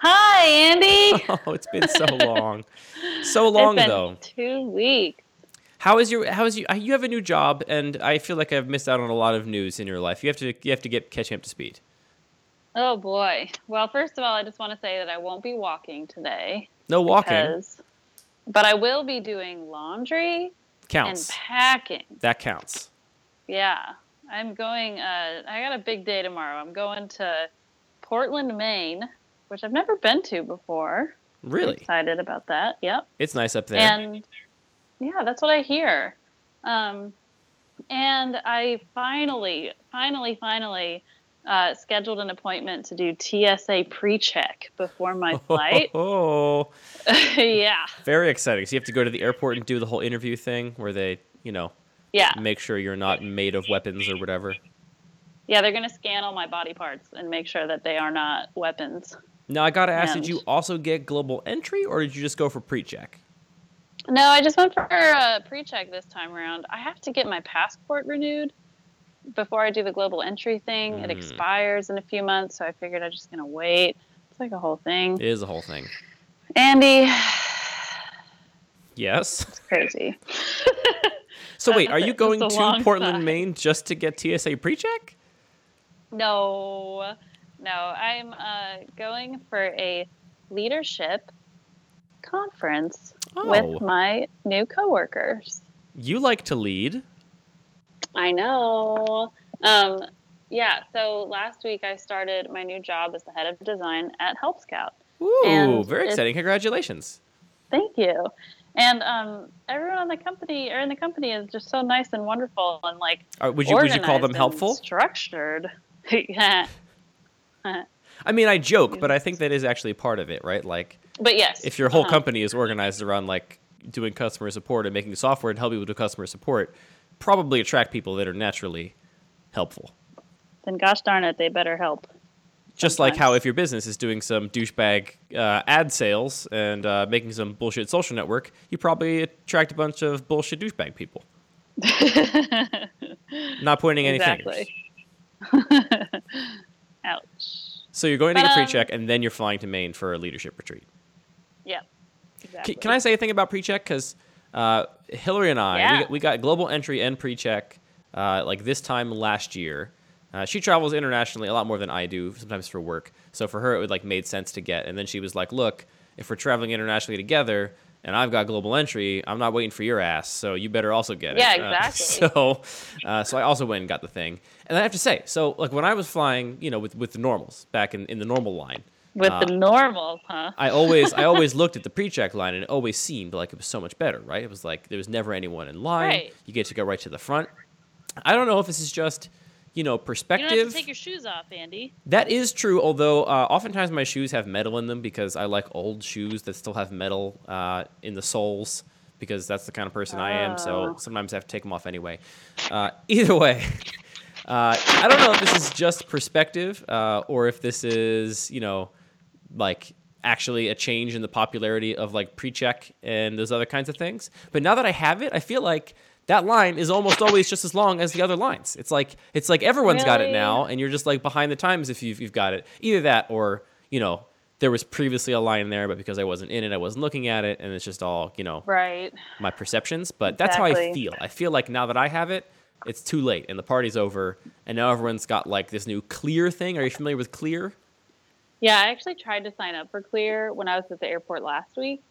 Hi, Andy. Oh, it's been so long. So long it's been though. Two weeks. How is your how is you you have a new job and I feel like I've missed out on a lot of news in your life. You have to you have to get catching up to speed. Oh boy. Well, first of all, I just want to say that I won't be walking today. No walking. Because, but I will be doing laundry counts. and packing. That counts. Yeah. I'm going uh I got a big day tomorrow. I'm going to Portland, Maine, which I've never been to before. Really? Excited about that. Yep. It's nice up there. And yeah, that's what I hear. Um, and I finally, finally, finally uh, scheduled an appointment to do TSA pre-check before my flight. Oh, yeah, very exciting. So you have to go to the airport and do the whole interview thing where they, you know, yeah, make sure you're not made of weapons or whatever. yeah. They're gonna scan all my body parts and make sure that they are not weapons. Now I gotta ask, And- did you also get global entry or did you just go for pre-check? No, I just went for a pre-check this time around. I have to get my passport renewed before I do the global entry thing. It Mm. expires in a few months, so I figured I'm just gonna wait. It's like a whole thing. It is a whole thing. Andy, Yes. it's crazy. So wait, are you going to Portland, time. Maine just to get TSA pre-check? No, no, I'm uh, going for a leadership conference Oh. with my new coworkers. You like to lead. I know. Um, yeah, so last week I started my new job as the head of design at Help Scout. Ooh, And very exciting. Congratulations. Thank you. And um, everyone on the company or in the company is just so nice and wonderful and like Uh, would you would you call them helpful? Structured. yeah. I mean, I joke, but I think that is actually part of it, right? Like But yes. if your whole uh-huh. company is organized around like doing customer support and making software and help people do customer support, probably attract people that are naturally helpful. then gosh darn it, they better help. Just like how if your business is doing some douchebag uh, ad sales and uh, making some bullshit social network, you probably attract a bunch of bullshit douchebag people. Not pointing any exactly. fingers. Ouch. So you're going to get um, pre-check and then you're flying to Maine for a leadership retreat. Yeah. Can, Exactly. can I say a thing about pre-check? Because uh, Hillary and I, Yeah. we, got, we got global entry and pre-check uh, like this time last year. Uh, she travels internationally a lot more than I do, sometimes for work. So for her, it would like made sense to get. And then she was like, "Look, if we're traveling internationally together, and I've got global entry, I'm not waiting for your ass. So you better also get Yeah, it." Uh, exactly. so, uh, so I also went and got the thing. And I have to say, so like when I was flying, you know, with with the normals back in, in the normal line, With uh, the normals, huh? I always I always looked at the pre-check line and it always seemed like it was so much better, right? It was like there was never anyone in line. Right. You get to go right to the front. I don't know if this is just, you know, perspective. You don't have to take your shoes off, Andy. that is true, although uh, oftentimes my shoes have metal in them because I like old shoes that still have metal uh, in the soles because that's the kind of person I am. So Oh. sometimes I have to take them off anyway. Uh, either way. Uh, I don't know if this is just perspective uh, or if this is, you know, like actually a change in the popularity of like pre-check and those other kinds of things. But now that I have it, I feel like that line is almost always just as long as the other lines. It's like it's like everyone's got it now, and you're just like behind the times if you've, you've got it. Either that, or you know, there was previously a line there, but because I wasn't in it, I wasn't looking at it, and it's just all you know Right. my perceptions. But that's how I feel. I feel like now that I have it, it's too late, and the party's over, and now everyone's got like this new Clear thing. Are you familiar with Clear? Yeah, I actually tried to sign up for Clear when I was at the airport last week.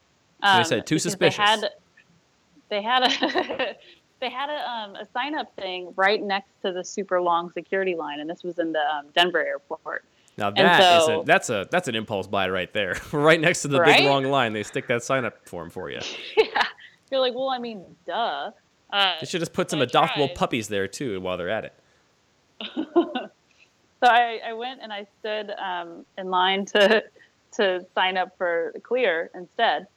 They um, said, "Too suspicious." They had, they had a they had a, um, a sign up thing right next to the super long security line, and this was in the um, Denver airport. Now that is so- a that's a that's an impulse buy right there. right next to the Right? big long line, they stick that sign up form for you. yeah, you're like, well, I mean, duh. Uh, They should just put some I adoptable tried. puppies there too while they're at it. So I, I went and I stood um, in line to to sign up for Clear instead,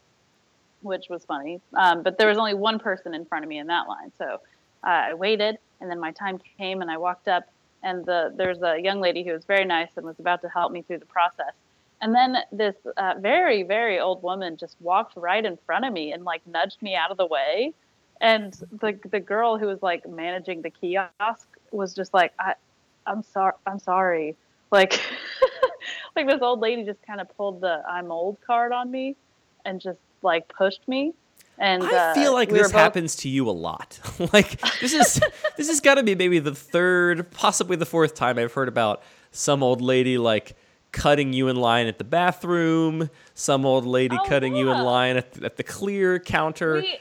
which was funny. Um, but there was only one person in front of me in that line, so uh, I waited, and then my time came, and I walked up, and the there's a young lady who was very nice and was about to help me through the process. And then this uh, very very old woman just walked right in front of me and like nudged me out of the way. And the the girl who was like managing the kiosk was just like, I, I'm sorry. I'm sorry. Like, like this old lady just kind of pulled the I'm old card on me and just like pushed me. And I feel uh, like we this both- happens to you a lot. like this is this has got to be maybe the third, possibly the fourth time I've heard about some old lady like cutting you in line at the bathroom, some old lady Oh, cutting you in line at the, at the clear counter. We,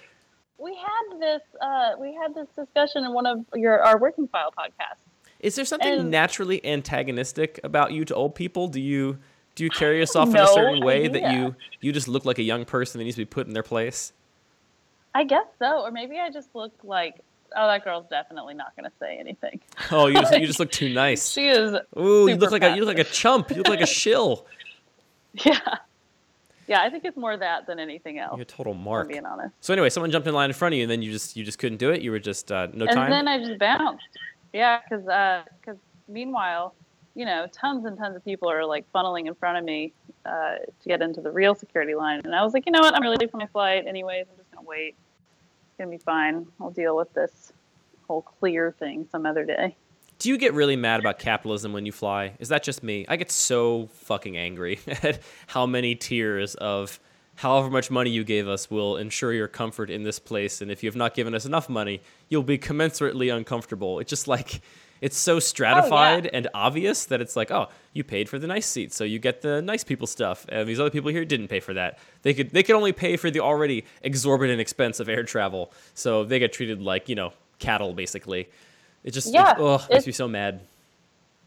we had this uh, we had this discussion in one of your our working file podcasts. Is there something and- naturally antagonistic about you to old people? Do you do you carry yourself in a certain way that you you just look like a young person that needs to be put in their place? I guess so, or maybe I just look like oh that girl's definitely not going to say anything. Oh, you just, you just look too nice. She is Ooh, you look like a you look like a chump. You look like a shill. yeah yeah. I think it's more that than anything else. You're a total mark. being honest. So anyway, someone jumped in line in front of you, and then you just you just couldn't do it. You were just uh, no and time. And then I just bounced. Yeah, because because meanwhile, you know, tons and tons of people are like funneling in front of me uh, to get into the real security line, and I was like, you know what, I'm really late for my flight, anyways. I'm just gonna wait. It's gonna be fine. I'll deal with this whole clear thing some other day. do you get really mad about capitalism when you fly? Is that just me? I get so fucking angry at how many tiers of however much money you gave us will ensure your comfort in this place, and if you have not given us enough money, you'll be commensurately uncomfortable. It's just like it's so stratified and obvious that it's like, oh, you paid for the nice seats, so you get the nice people stuff, and these other people here didn't pay for that. They could they could only pay for the already exorbitant expense of air travel, so they get treated like you know cattle basically. It just Yeah, it, makes me so mad.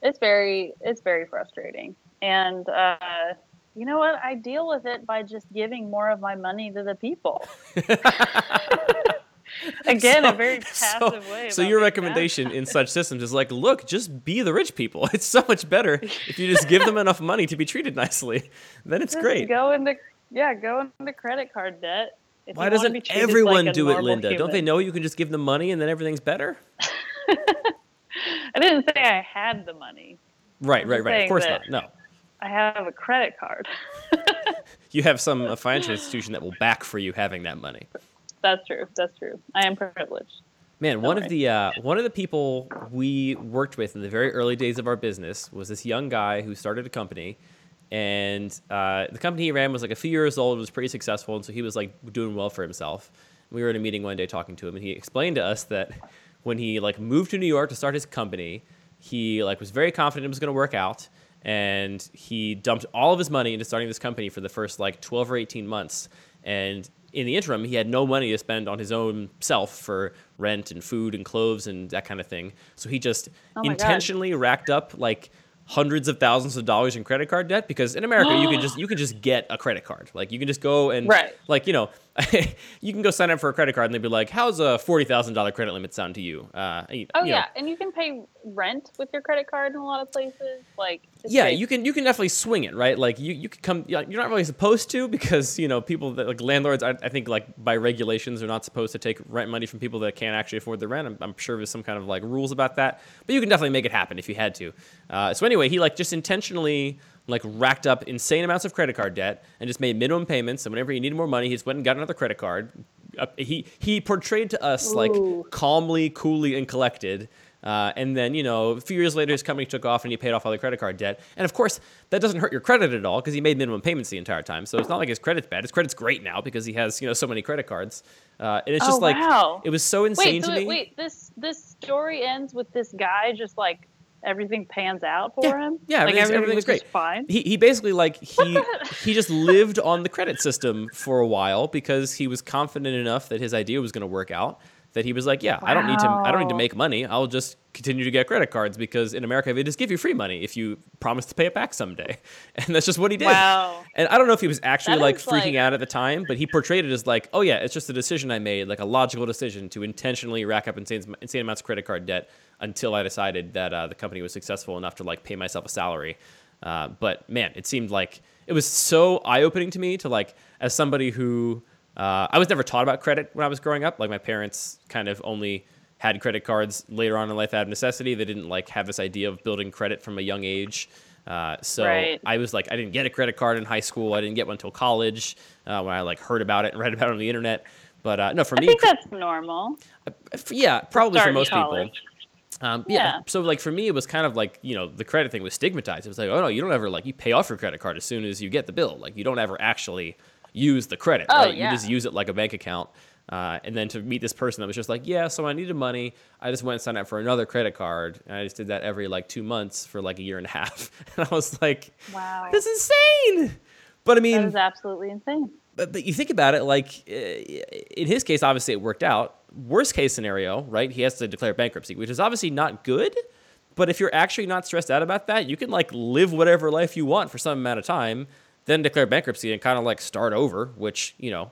It's very it's very frustrating, and uh, you know what? I deal with it by just giving more of my money to the people. Again, a very passive way. So your recommendation in such systems is like, look, just be the rich people. It's so much better if you just give them enough money to be treated nicely. Then it's Just great. Go into yeah, go into credit card debt. if Why doesn't everyone like do it, Linda? Don't they know you can just give them money and then everything's better? I didn't say I had the money. Right, right, right. Of course not. No. I have a credit card. You have some uh, financial institution that will back for you having that money. That's true. That's true. I am privileged. Man, one of the uh, one of the people we worked with in the very early days of our business was this young guy who started a company, and uh, the company he ran was like a few years old, was pretty successful, and so he was like doing well for himself. We were in a meeting one day talking to him, and he explained to us that when he like moved to New York to start his company, he like was very confident it was going to work out, and he dumped all of his money into starting this company for the first like 12 or 18 months and in the interim he had no money to spend on his own self for rent and food and clothes and that kind of thing so he just Oh my God. intentionally racked up like hundreds of thousands of dollars in credit card debt because in america you can just you can just get a credit card like you can just go and Right. like you know you can go sign up for a credit card and they'd be like how's a $40000 credit limit sound to you uh, you- Oh you know, yeah, and you can pay rent with your credit card in a lot of places. Like it's yeah great. you can you can definitely swing it right? Like you, you can come you're not really supposed to because you know people that like landlords I, I think like by regulations are not supposed to take rent money from people that can't actually afford the rent. I'm, I'm sure there's some kind of like rules about that. But you can definitely make it happen if you had to. Uh, so anyway he like just intentionally like racked up insane amounts of credit card debt and just made minimum payments. And whenever he needed more money he just went and got another credit card. Uh, he he portrayed to us like calmly coolly and collected uh, and then, you know, a few years later, his company took off and he paid off all the credit card debt. And of course, that doesn't hurt your credit at all because he made minimum payments the entire time. So it's not like his credit's bad. His credit's great now because he has, you know, so many credit cards. Uh, and it's Oh, just like, wow. it was so insane Wait, to so me. wait, this this story ends with this guy just like everything pans out for Yeah, him. yeah, like everything everything's was great. fine. He, he basically like he he just lived on the credit system for a while because he was confident enough that his idea was going to work out that he was like yeah I don't need to I don't need to make money. I'll just continue to get credit cards because in America they just give you free money if you promise to pay it back someday. And that's just what he did. Wow. and I don't know if he was actually That like freaking like- out at the time but he portrayed it as like oh yeah it's just a decision I made like a logical decision to intentionally rack up insane, insane amounts of credit card debt until I decided that uh, the company was successful enough to like pay myself a salary. Uh, but man, it seemed like it was so eye opening to me to like as somebody who uh, I was never taught about credit when I was growing up. Like my parents kind of only had credit cards later on in life out of necessity. They didn't like have this idea of building credit from a young age. Uh, so Right. I was like, I didn't get a credit card in high school. I didn't get one until college uh, when I like heard about it and read about it on the internet. But uh, no, for I me, I think that's normal. f- yeah, probably Start for most college. people. Um, yeah. Yeah. So like for me, it was kind of like you know the credit thing was stigmatized. It was like, oh no, you don't ever like you pay off your credit card as soon as you get the bill. Like you don't ever actually use the credit, Oh, right? yeah. You just use it like a bank account. Uh, and then to meet this person that was just like, yeah, so I needed money. I just went and signed up for another credit card, and I just did that every like two months for like a year and a half. And I was like, Wow. that's insane. But I That mean, is absolutely insane. but, but you think about it, like in his case, obviously it worked out. Worst case scenario, right? He has to declare bankruptcy, which is obviously not good. But if you're actually not stressed out about that, you can like live whatever life you want for some amount of time, then declare bankruptcy and kind of like start over, which you know,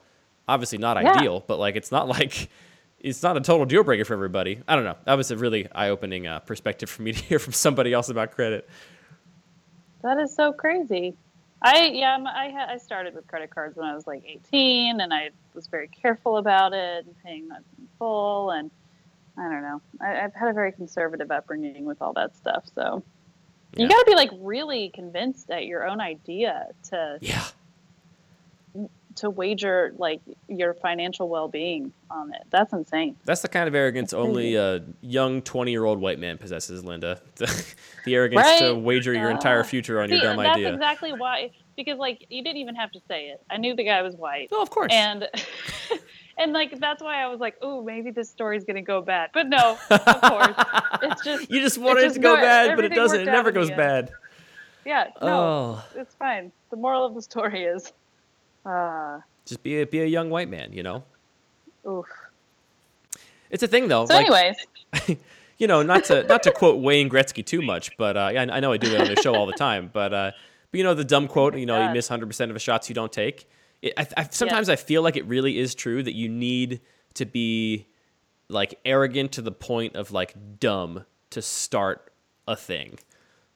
obviously not Yeah. ideal, but like it's not like it's not a total deal breaker for everybody. I don't know. That was a really eye opening uh, perspective for me to hear from somebody else about credit. That is so crazy. I yeah, I I started with credit cards when I was like 18, and I was very careful about it and paying that in full. And I don't know, I, I've had a very conservative upbringing with all that stuff. So Yeah. you got to be like really convinced at your own idea to Yeah. to wager like your financial well being on it. That's insane. That's the kind of arrogance only a young 20 year old white man possesses, Linda. The, the arrogance to wager your entire future on See, your dumb idea. that's idea. exactly why. Because like you didn't even have to say it. I knew the guy was white. oh, of course. and and like that's why I was like, oh, maybe this story's gonna go bad. But no, of course, it's just you just wanted it, to go bad, but it doesn't. It never goes bad. yeah, no, Oh, it's fine. The moral of the story is, uh, just be a, be a young white man, you know? oof. It's a thing, though. So, like, anyways, you know, not to not to quote Wayne Gretzky too much, but uh, I, I know I do it on the show all the time. But, uh, but you know, the dumb quote, you know, you miss 100% of the shots you don't take. It, I, I, sometimes I feel like it really is true that you need to be like arrogant to the point of like dumb to start a thing.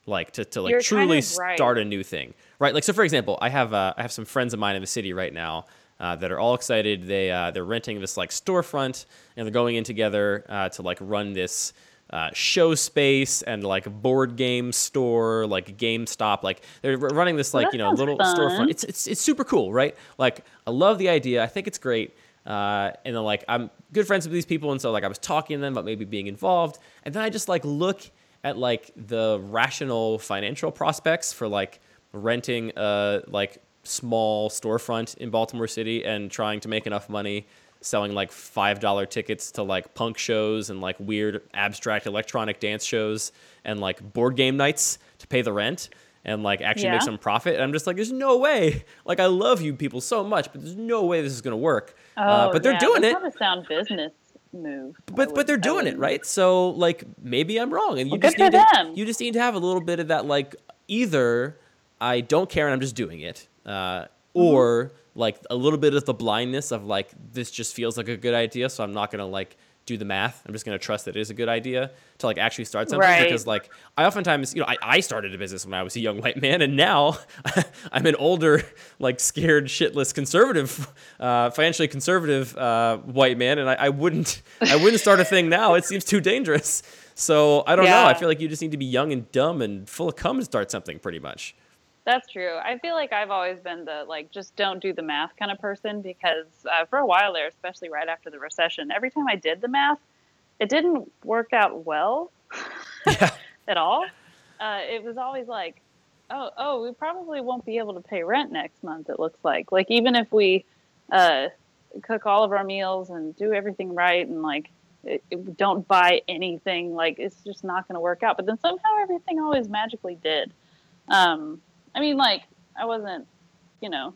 Like to, to like You're kind truly of right. start a new thing. Right like so for example i have uh, i have some friends of mine in the city right now uh, that are all excited. They uh, they're renting this like storefront and they're going in together uh, to like run this uh, show space and like a board game store like GameStop like they're running this like that you know little fun. storefront. It's, it's it's super cool right? Like I love the idea. I think it's great. Uh, and then like I'm good friends with these people and so like I was talking to them about maybe being involved. And then I just like look at like the rational financial prospects for like renting a like small storefront in Baltimore City and trying to make enough money selling like five dollar tickets to like punk shows and like weird abstract electronic dance shows and like board game nights to pay the rent and like actually make some profit. And I'm just like, there's no way. Like I love you people so much, but there's no way this is gonna work. oh, uh, but they're yeah, doing that's it. Not a sound business move. But but they're doing it right. So like maybe I'm wrong, and you Well, just need to them. you just need to have a little bit of that like either I don't care and I'm just doing it, uh, Mm-hmm. or like a little bit of the blindness of like this just feels like a good idea, so I'm not gonna like do the math. I'm just gonna trust that it is a good idea to like actually start something Right. because like I oftentimes you know I, I started a business when I was a young white man and now I'm an older like scared shitless conservative uh, financially conservative uh, white man and I, I wouldn't I wouldn't start a thing now. It seems too dangerous. So I don't know. I feel like you just need to be young and dumb and full of cum to start something pretty much That's true. I feel like I've always been the like just don't do the math kind of person because uh, for a while there, especially right after the recession, every time I did the math, it didn't work out well yeah at all. Uh, it was always like, oh, oh, we probably won't be able to pay rent next month. It looks like, like even if we uh, cook all of our meals and do everything right and like it, it- don't buy anything, like it's just not going to work out. But then somehow everything always magically did. Um, I mean, like I wasn't, you know,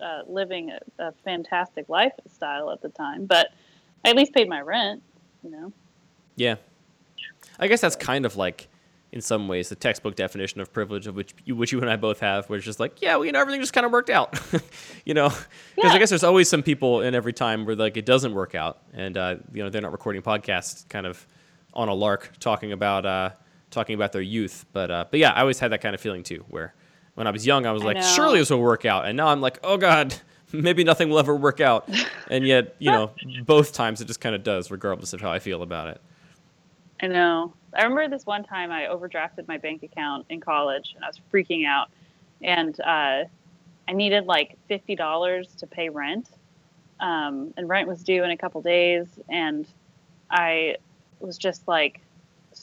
uh, living a, a fantastic lifestyle at the time, but I at least paid my rent. You know. Yeah. I guess that's kind of like, in some ways, the textbook definition of privilege, of which you, which you and I both have, where it's just like, yeah, well, you know, everything just kind of worked out, you know. Because I guess there's always some people in every time where like it doesn't work out, and uh, you know they're not recording podcasts, kind of on a lark, talking about uh, talking about their youth. But uh, but yeah, I always had that kind of feeling too, where when I was young, I was I like, know. surely this will work out, and now I'm like, oh god. Maybe nothing will ever work out, and yet you know both times it just kind of does, regardless of how I feel about it. I know. I remember this one time I overdrafted my bank account in college and I was freaking out. And uh, I needed like $50 to pay rent. Um, and rent was due in a couple days. And I was just like,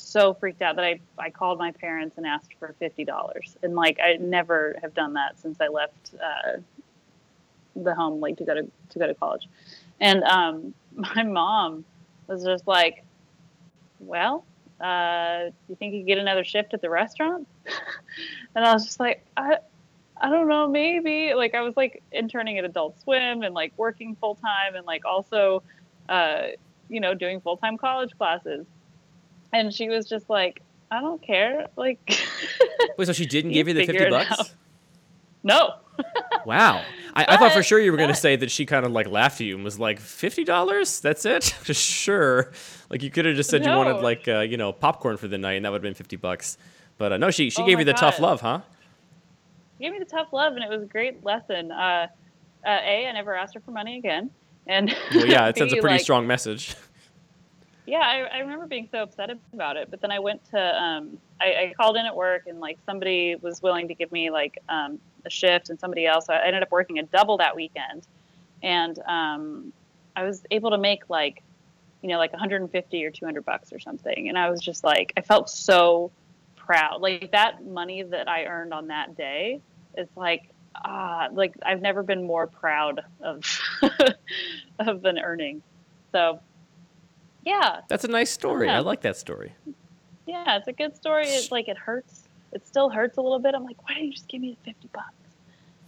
so freaked out that I, I called my parents and asked for fifty dollars. And like I never have done that since I left uh, the home like to go to to go to college. And um, my mom was just like, Well, uh, you think you get another shift at the restaurant? and I was just like, I I don't know, maybe. Like I was like interning at Adult Swim and like working full time and like also uh, you know, doing full time college classes and she was just like, I don't care. Like, wait, so she didn't give you the fifty bucks? No. wow. I, I, thought for sure you were going to say that she kind of like laughed at you and was like, fifty dollars? That's it? sure. Like you could have just said no. you wanted like uh, you know popcorn for the night, and that would have been fifty bucks. But uh, no, she she oh gave you the God. tough love, huh? She gave me the tough love, and it was a great lesson. Uh, uh a, I never asked her for money again, and well, yeah, it sends a pretty like, strong message yeah, I, I, remember being so upset about it. But then I went to, um, I, I, called in at work and like somebody was willing to give me like um, a shift and somebody else. I ended up working a double that weekend. And um, I was able to make like, you know, like 150 or 200 bucks or something. And I was just like, I felt so proud. Like that money that I earned on that day is like, ah, like I've never been more proud of, of an earning. So yeah. That's a nice story. Yeah. I like that story. Yeah, it's a good story. It's like it hurts. It still hurts a little bit. I'm like, why didn't you just give me the fifty bucks?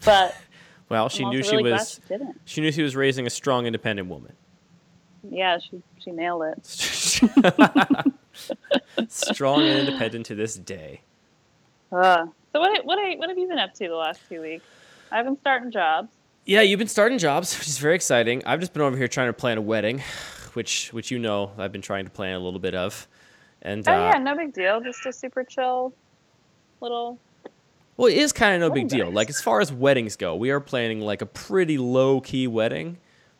But well, she knew she really was. She, she, knew she was raising a strong, independent woman. Yeah, she she nailed it. strong and independent to this day. Uh, so what what what have you been up to the last few weeks? I've been starting jobs. Yeah, you've been starting jobs, which is very exciting. I've just been over here trying to plan a wedding which which you know I've been trying to plan a little bit of. And oh uh, yeah, no big deal. Just a super chill little. Well, it is kind of no big deal. Like as far as weddings go, we are planning like a pretty low key wedding,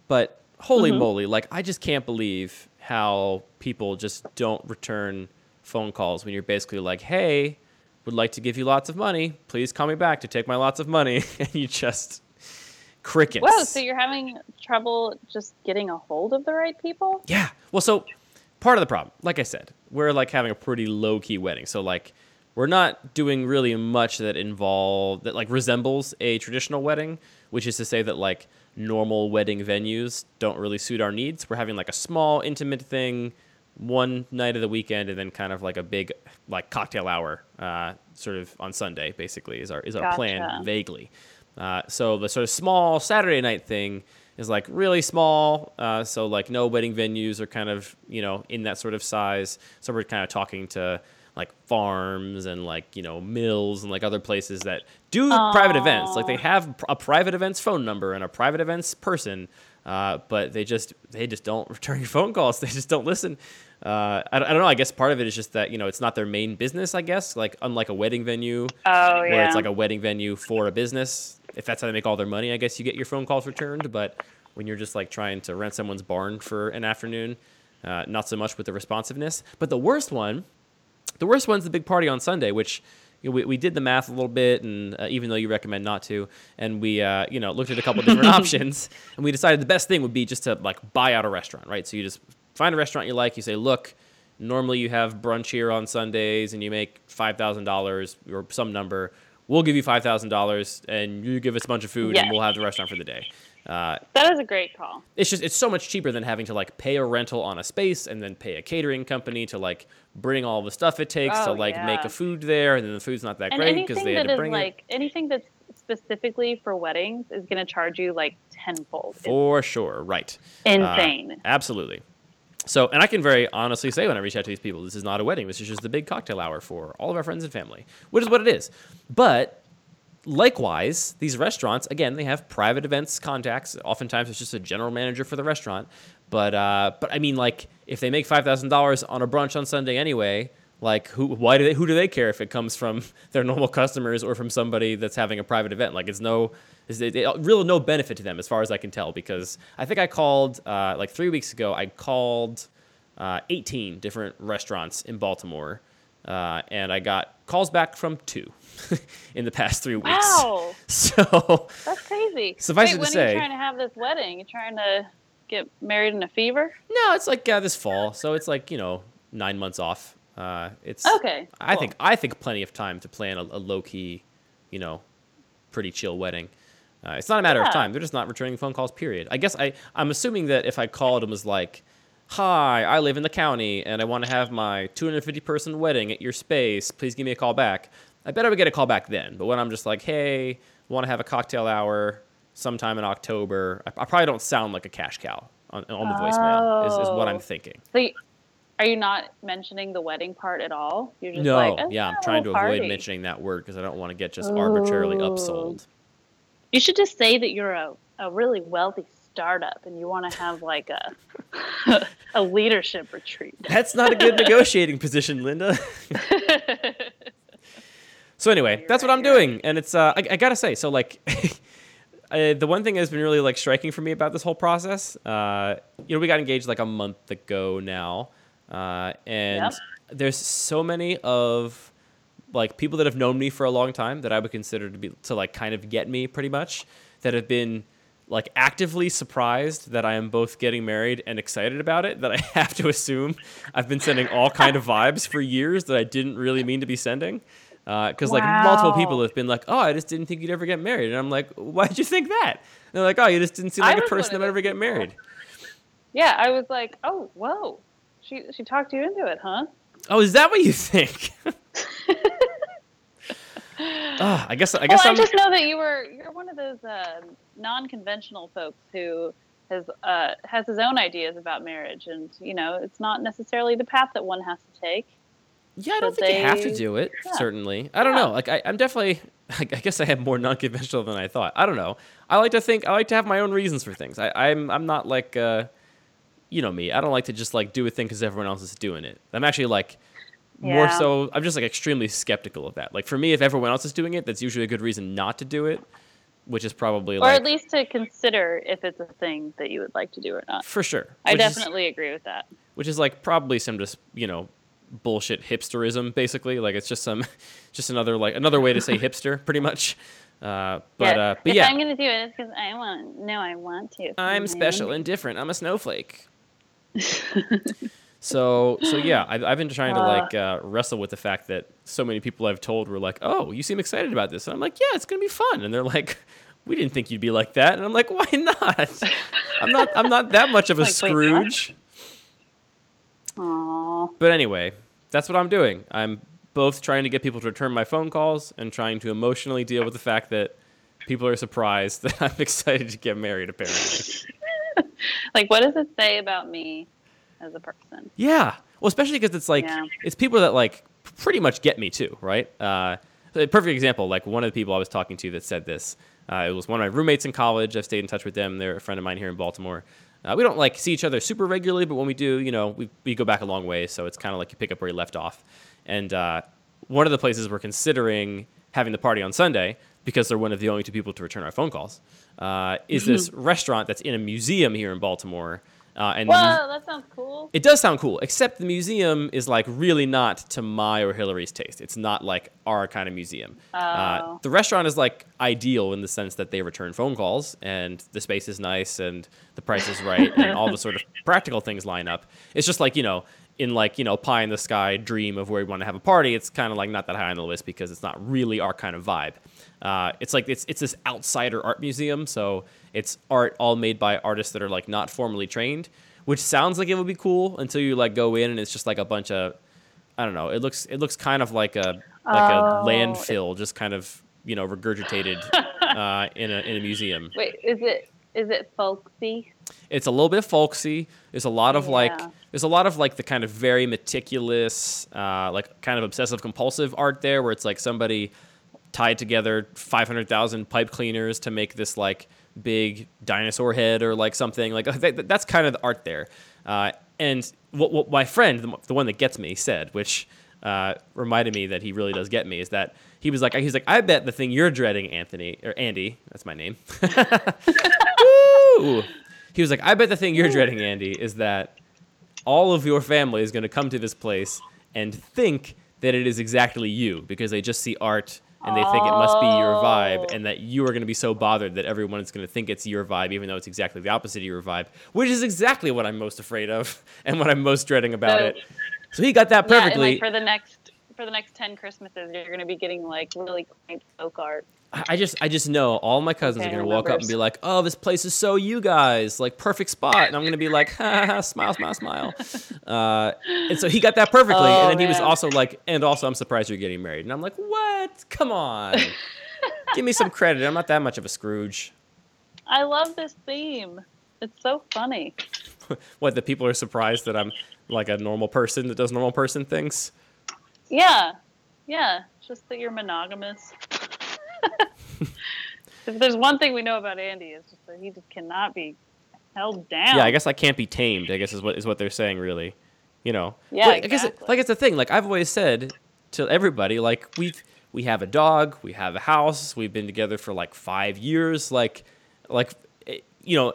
but holy mm-hmm. moly, like I just can't believe how people just don't return phone calls when you're basically like, "Hey, would like to give you lots of money. Please call me back to take my lots of money." and you just crickets. Whoa, so you're having trouble just getting a hold of the right people? Yeah. Well, so part of the problem, like I said, we're like having a pretty low key wedding. So like we're not doing really much that involve that like resembles a traditional wedding, which is to say that like normal wedding venues don't really suit our needs. We're having like a small intimate thing one night of the weekend and then kind of like a big like cocktail hour uh, sort of on Sunday basically is our is our gotcha. plan vaguely. Uh, so the sort of small Saturday night thing is like really small. Uh, so like no wedding venues are kind of you know in that sort of size. So we're kind of talking to like farms and like you know mills and like other places that do Aww. private events. Like they have a private events phone number and a private events person, uh, but they just they just don't return your phone calls. They just don't listen. Uh, I, I, don't know. I guess part of it is just that you know it's not their main business. I guess like unlike a wedding venue, oh, where it's like a wedding venue for a business if that's how they make all their money, I guess you get your phone calls returned. But when you're just like trying to rent someone's barn for an afternoon, uh, not so much with the responsiveness. But the worst one, the worst one's the big party on Sunday, which you know, we, we did the math a little bit, and uh, even though you recommend not to, and we uh, you know looked at a couple different options, and we decided the best thing would be just to like buy out a restaurant, right? So you just find a restaurant you like, you say, look, normally you have brunch here on Sundays, and you make five thousand dollars or some number we'll give you five thousand dollars and you give us a bunch of food yes. and we'll have the restaurant for the day. Uh, that is a great call. It's just it's so much cheaper than having to like pay a rental on a space and then pay a catering company to like bring all the stuff it takes oh, to like yeah. make a food there and then the food's not that and great because they had to bring like, it. Like anything that's specifically for weddings is going to charge you like tenfold. For it's sure, right? Insane. Uh, absolutely. So, and I can very honestly say when I reach out to these people, this is not a wedding. This is just the big cocktail hour for all of our friends and family, which is what it is. But likewise, these restaurants, again, they have private events contacts. Oftentimes, it's just a general manager for the restaurant. But, uh, but I mean, like, if they make five thousand dollars on a brunch on Sunday anyway, like, who, why do they, who do they care if it comes from their normal customers or from somebody that's having a private event? Like, it's no, it's it, it, really no benefit to them as far as I can tell. Because I think I called uh, like three weeks ago. I called uh, 18 different restaurants in Baltimore, uh, and I got calls back from two in the past three weeks. Wow! So that's crazy. Suffice Wait, it to when say, are you trying to have this wedding? you're trying to get married in a fever? No, it's like this fall. So it's like you know nine months off. Uh, it's Okay, I cool. think I think plenty of time to plan a, a low key, you know, pretty chill wedding. Uh, it's not a matter of time. They're just not returning phone calls. Period. I guess I I'm assuming that if I called and was like, "Hi, I live in the county and I want to have my 250 person wedding at your space. Please give me a call back." I bet I would get a call back then. But when I'm just like, "Hey, want to have a cocktail hour sometime in October," I, I probably don't sound like a cash cow on, on the voicemail. Is, is what I'm Oh. thinking. So, y- are you not mentioning the wedding part at all? You're just No, like, "Oh, yeah, I'm trying to little avoid mentioning that word because I don't want to get just arbitrarily upsold. You should just say that you're a, a really wealthy startup and you want to have like a a leadership retreat. That's not a good negotiating position, Linda. so anyway, You're that's what I'm you're right. doing, and it's uh, I, I gotta say, so like, uh, the one thing that's been really like striking for me about this whole process, uh, you know, we got engaged like a month ago now, uh, and Yep. there's so many of like people that have known me for a long time that I would consider to be to like kind of get me pretty much that have been like actively surprised that I am both getting married and excited about it that I have to assume I've been sending all kind of vibes for years that I didn't really mean to be sending. Because like multiple people have been like oh I just didn't think you'd ever get married. And I'm like why'd you think that? And they're like oh you just didn't seem like a person that would ever get married. yeah, I was like, oh, whoa. She she talked you into it, huh? oh is that what you think Ah, I guess I guess well, I just know that you were you're one of those uh, non-conventional folks who has uh, has his own ideas about marriage, and you know it's not necessarily the path that one has to take. Yeah, I don't think you have to do it. yeah. Certainly, I don't Yeah. know. Like, I, I'm definitely. I guess I am more non-conventional than I thought. I don't know. I like to think. I like to have my own reasons for things. I, I'm. I'm not like. Uh, you know me. I don't like to just like do a thing because everyone else is doing it. I'm actually like. More so, I'm just like extremely skeptical of that. Like for me, if everyone else is doing it, that's usually a good reason not to do it, which is probably like or like at least to consider if it's a thing that you would like to do or not. for sure. I which is- definitely agree with that. which is like probably some just you know bullshit hipsterism basically like it's just some just another like another way to say hipster pretty much uh, but yeah. uh, but if yeah I'm gonna do it, because I want. No, I want to. I'm special and different I'm a snowflake so so yeah I've, I've been trying to Uh. like uh, wrestle with the fact that so many people I've told were like oh you seem excited about this and I'm like yeah it's gonna be fun and they're like we didn't think you'd be like that and I'm like why not I'm not I'm not that much of a Like. Scrooge. But anyway, that's what I'm doing. I'm both trying to get people to return my phone calls and trying to emotionally deal with the fact that people are surprised that I'm excited to get married, apparently. Like, what does it say about me as a person? yeah. Well, especially because it's like, Yeah. it's people that like pretty much get me too, right? Uh, a perfect example, like one of the people I was talking to that said this. Uh, it was one of my roommates in college. I've stayed in touch with them. They're a friend of mine here in Baltimore. Uh, we don't like see each other super regularly, but when we do, you know, we, we go back a long way. So it's kind of like you pick up where you left off. And uh, one of the places we're considering having the party on Sunday, because they're one of the only two people to return our phone calls, uh, is this restaurant that's in a museum here in Baltimore. Uh, and the mu- Whoa, that sounds cool. it does sound cool, except the museum is like really not to my or Hillary's taste. It's not like our kind of museum. Uh, Oh. the restaurant is like ideal in the sense that they return phone calls and the space is nice and the price is right and all the sort of practical things line up. It's just like, you know, in like, you know, pie in the sky dream of where we want to have a party, it's kind of like not that high on the list because it's not really our kind of vibe. Uh, it's like it's it's this outsider art museum, so it's art all made by artists that are like not formally trained, which sounds like it would be cool until you like go in and it's just like a bunch of I don't know. It looks it looks kind of like a like Oh, a landfill, just kind of you know regurgitated uh, in a in a museum. Wait, is it is it folksy? It's a little bit folksy. There's a lot of like there's a lot of like the kind of very meticulous, uh, like kind of obsessive compulsive art there, where it's like somebody tied together 500,000 pipe cleaners to make this like big dinosaur head or like something like that, that's kind of the art there. Uh, and what, what my friend, the, one that gets me, said, which uh, reminded me that he really does get me, is that he was like, he's like, I bet the thing you're dreading, Anthony or Andy, that's my name. Woo! He was like, I bet the thing you're dreading, Andy, is that all of your family is going to come to this place and think that it is exactly you because they just see art and they think it must be your vibe Oh. and that you are going to be so bothered that everyone is going to think it's your vibe even though it's exactly the opposite of your vibe which is exactly what i'm most afraid of and what i'm most dreading about So- it So he got that Yeah, and perfectly. like for the next for the next ten Christmases, you're gonna be getting like really quaint folk art. I just I just know all my cousins Okay, are gonna walk up and be like, "Oh, this place is so you guys, like perfect spot," and I'm gonna be like, "Ha ha, ha smile, smile, smile." Uh, and so he got that perfectly, Oh, and then he was also like, "And also, I'm surprised you're getting married," and I'm like, "What? Come on, give me some credit. I'm not that much of a Scrooge." I love this theme. It's so funny. what the people are surprised that I'm like a normal person that does normal person things. Yeah, yeah. Just that you're monogamous. if there's one thing we know about Andy, it's just that he just cannot be held down. Yeah, I guess I can't be tamed. I guess is what is what they're saying, really. You know. Yeah, But I guess it- like it's the thing. Like I've always said to everybody, like we've we have a dog, we have a house, we've been together for like five years. Like, like eh, you know,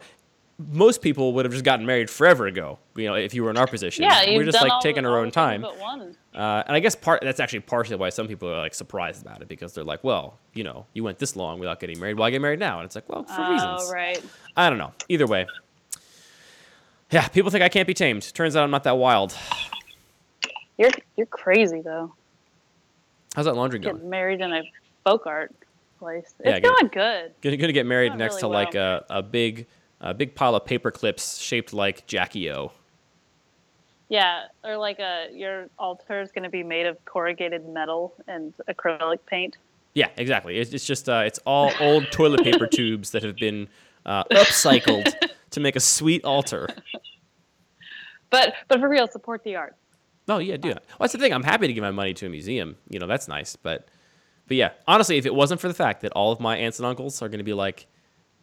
most people would have just gotten married forever ago. You know, if you were in our position. Yeah, you've we're just done like all taking the, our own time. Uh, and I guess part that's actually partially why some people are like surprised about it because they're like, well, you know, you went this long without getting married. Why get married now? And it's like, well, for Oh, reasons. right. I don't know. Either way. Yeah, people think I can't be tamed. Turns out I'm not that wild. You're you're crazy though. How's that laundry going? Getting married in a folk art place. Yeah, It's get- going good. Gonna, gonna get married Not next to really like a, a big a big pile of paper clips shaped like Jackie O. Yeah, or like a your altar is going to be made of corrugated metal and acrylic paint. Yeah, exactly. It's, it's just uh, it's all old toilet paper tubes that have been uh, upcycled to make a sweet altar. But but for real, support the art. Oh yeah, do that. Well, that's the thing. I'm happy to give my money to a museum. You know, that's nice. But but yeah, honestly, if it wasn't for the fact that all of my aunts and uncles are going to be like,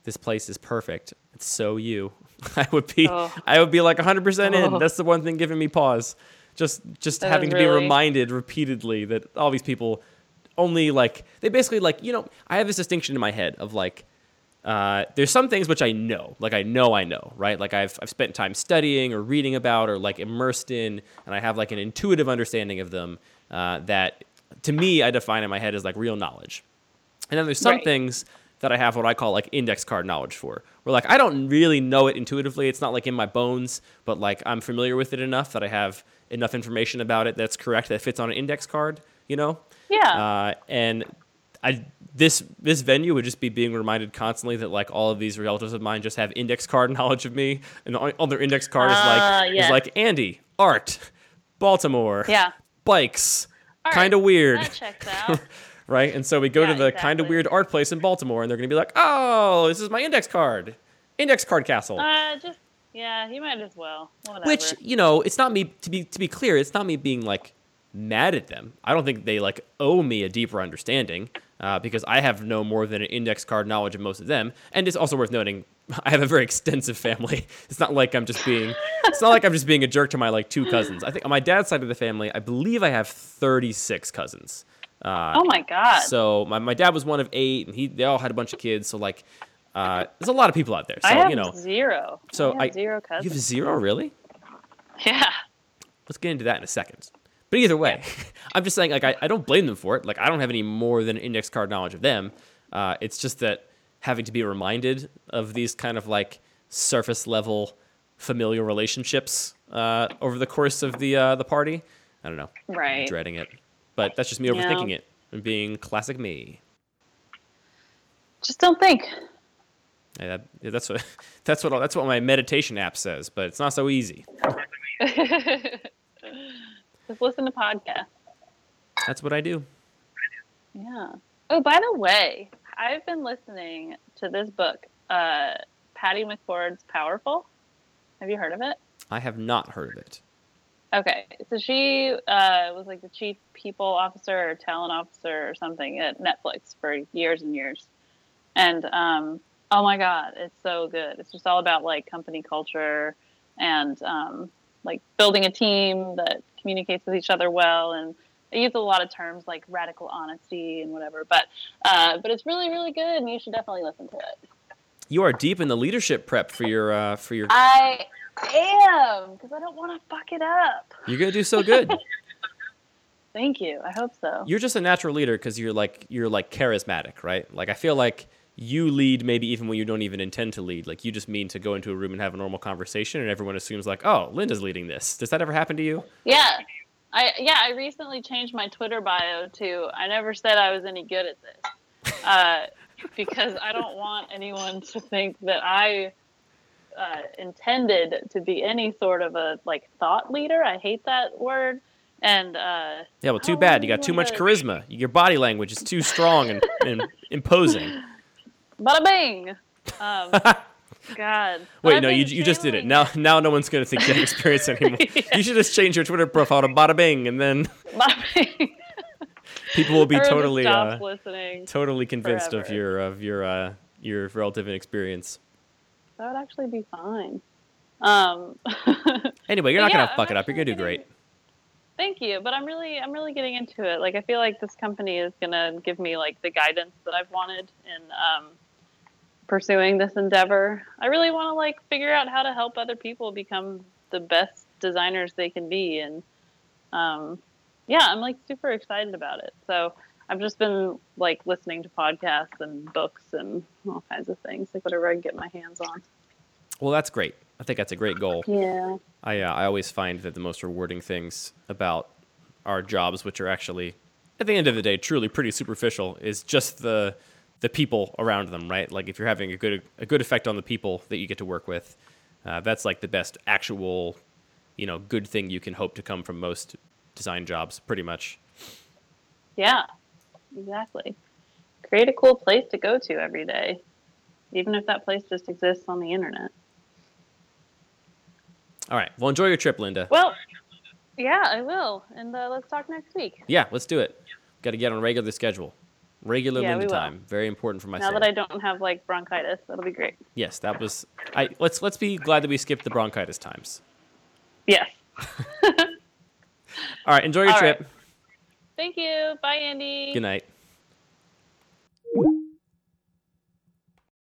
"This place is perfect. It's so you," I would be Oh. I would be like 100 percent in. Oh. That's the one thing giving me pause. Just just That having to be reminded repeatedly that all these people only like they basically like you know I have this distinction in my head of like uh, there's some things which I know, like I know I know, right? Like I've I've spent time studying or reading about or like immersed in, and I have like an intuitive understanding of them uh, that, to me, I define in my head as like real knowledge. And then there's some Right. things that I have what I call like index card knowledge for, where like I don't really know it intuitively. It's not like in my bones, but like I'm familiar with it enough that I have enough information about it that's correct that fits on an index card, you know? Yeah. Uh, and I this this venue would just be being reminded constantly that like all of these relatives of mine just have index card knowledge of me, and on, their index card is Ah, like yes. is like Andy, art, Baltimore, yeah. bikes, kind of weird, That checks out. Right? And so we go to Yeah, the kind of weird art place in Baltimore, and they're gonna be like, oh, this is my index card, index card castle. uh, just yeah, you might as well. Whatever. Which you know, it's not me to be to be clear. It's not me being like mad at them. I don't think they like owe me a deeper understanding uh, because I have no more than an index card knowledge of most of them. And it's also worth noting I have a very extensive family. It's not like I'm just being it's not like I'm just being a jerk to my like two cousins. I think on my dad's side of the family, I believe I have 36 cousins. Uh, oh my god. so my, my dad was one of eight, and he they all had a bunch of kids. So like, uh, there's a lot of people out there. So I have you know, zero. so I have I- zero you have zero really. Yeah. Let's get into that in a second. But either way, I'm just saying, like, I, I don't blame them for it. Like, I don't have any more than index card knowledge of them. Uh, it's just that having to be reminded of these kind of like surface level familial relationships uh, over the course of the uh, the party, I don't know. I'm Right. dreading it. But that's just me Yeah. overthinking it and being classic me. Just don't think. Yeah, that- yeah, that's what that's what that's what my meditation app says. But it's not so easy. Just listen to podcasts. That's what I do. Yeah. Oh, by the way, I've been listening to this book, uh, Patty McCord's Powerful. Have you heard of it? I have not heard of it. Okay, so she uh, was like the chief people officer or talent officer or something at Netflix for years and years, and um, oh my god, it's so good. It's just all about like company culture and um, like building a team that communicates with each other well, and they use a lot of terms like radical honesty and whatever. But uh, but it's really really good, and you should definitely listen to it. You are deep in the leadership prep for your uh, for your. I am because I don't want to fuck it up. You're gonna do so good. Thank you. I hope so. you're just a natural leader because you're like you're like charismatic, right? Like I feel like you lead maybe even when you don't even intend to lead. Like you just mean to go into a room and have a normal conversation, and everyone assumes like, oh, Linda's leading this. Does that ever happen to you? Yeah. I yeah, I recently changed my Twitter bio to I never said I was any good at this. Uh, because I don't want anyone to think that I uh, intended to be any sort of a like thought leader. I hate that word. And uh, yeah, well, too bad. You got too much charisma. Your body language is too strong and, and imposing. Bada bing. Um, God. Wait, no, you, you just did it. Now now no one's gonna think you have experience anymore. yeah. You should just change your Twitter profile to Bada Bing, and then people will be totally uh, totally convinced forever. of your of your uh, your relative inexperience. That would actually be fine. Um, anyway, you're not yeah, gonna fuck I'm it up. You're gonna do great. Thank you, but I'm really I'm really getting into it. Like I feel like this company is gonna give me like the guidance that I've wanted in um, pursuing this endeavor. I really want to like figure out how to help other people become the best designers they can be, and um, yeah, I'm like super excited about it. So I've just been like listening to podcasts and books and all kinds of things, like whatever I can get my hands on. Well, that's great. I think that's a great goal. Yeah. I uh, I always find that the most rewarding things about our jobs, which are actually at the end of the day truly pretty superficial, is just the the people around them, right? Like if you're having a good a good effect on the people that you get to work with, uh, that's like the best actual, you know, good thing you can hope to come from most design jobs, pretty much. Yeah, exactly. Create a cool place to go to every day, even if that place just exists on the internet. All right. Well, enjoy your trip, Linda. Well, yeah, I will. And uh, let's talk next week. Yeah, let's do it. Got to get on a regular schedule. Regular yeah, Linda time. Very important for myself. Now that I don't have like bronchitis, that'll be great. Yes, that was. I let's let's be glad that we skipped the bronchitis times. Yes. All right. Enjoy your All trip. Right. Thank you. Bye, Andy. Good night.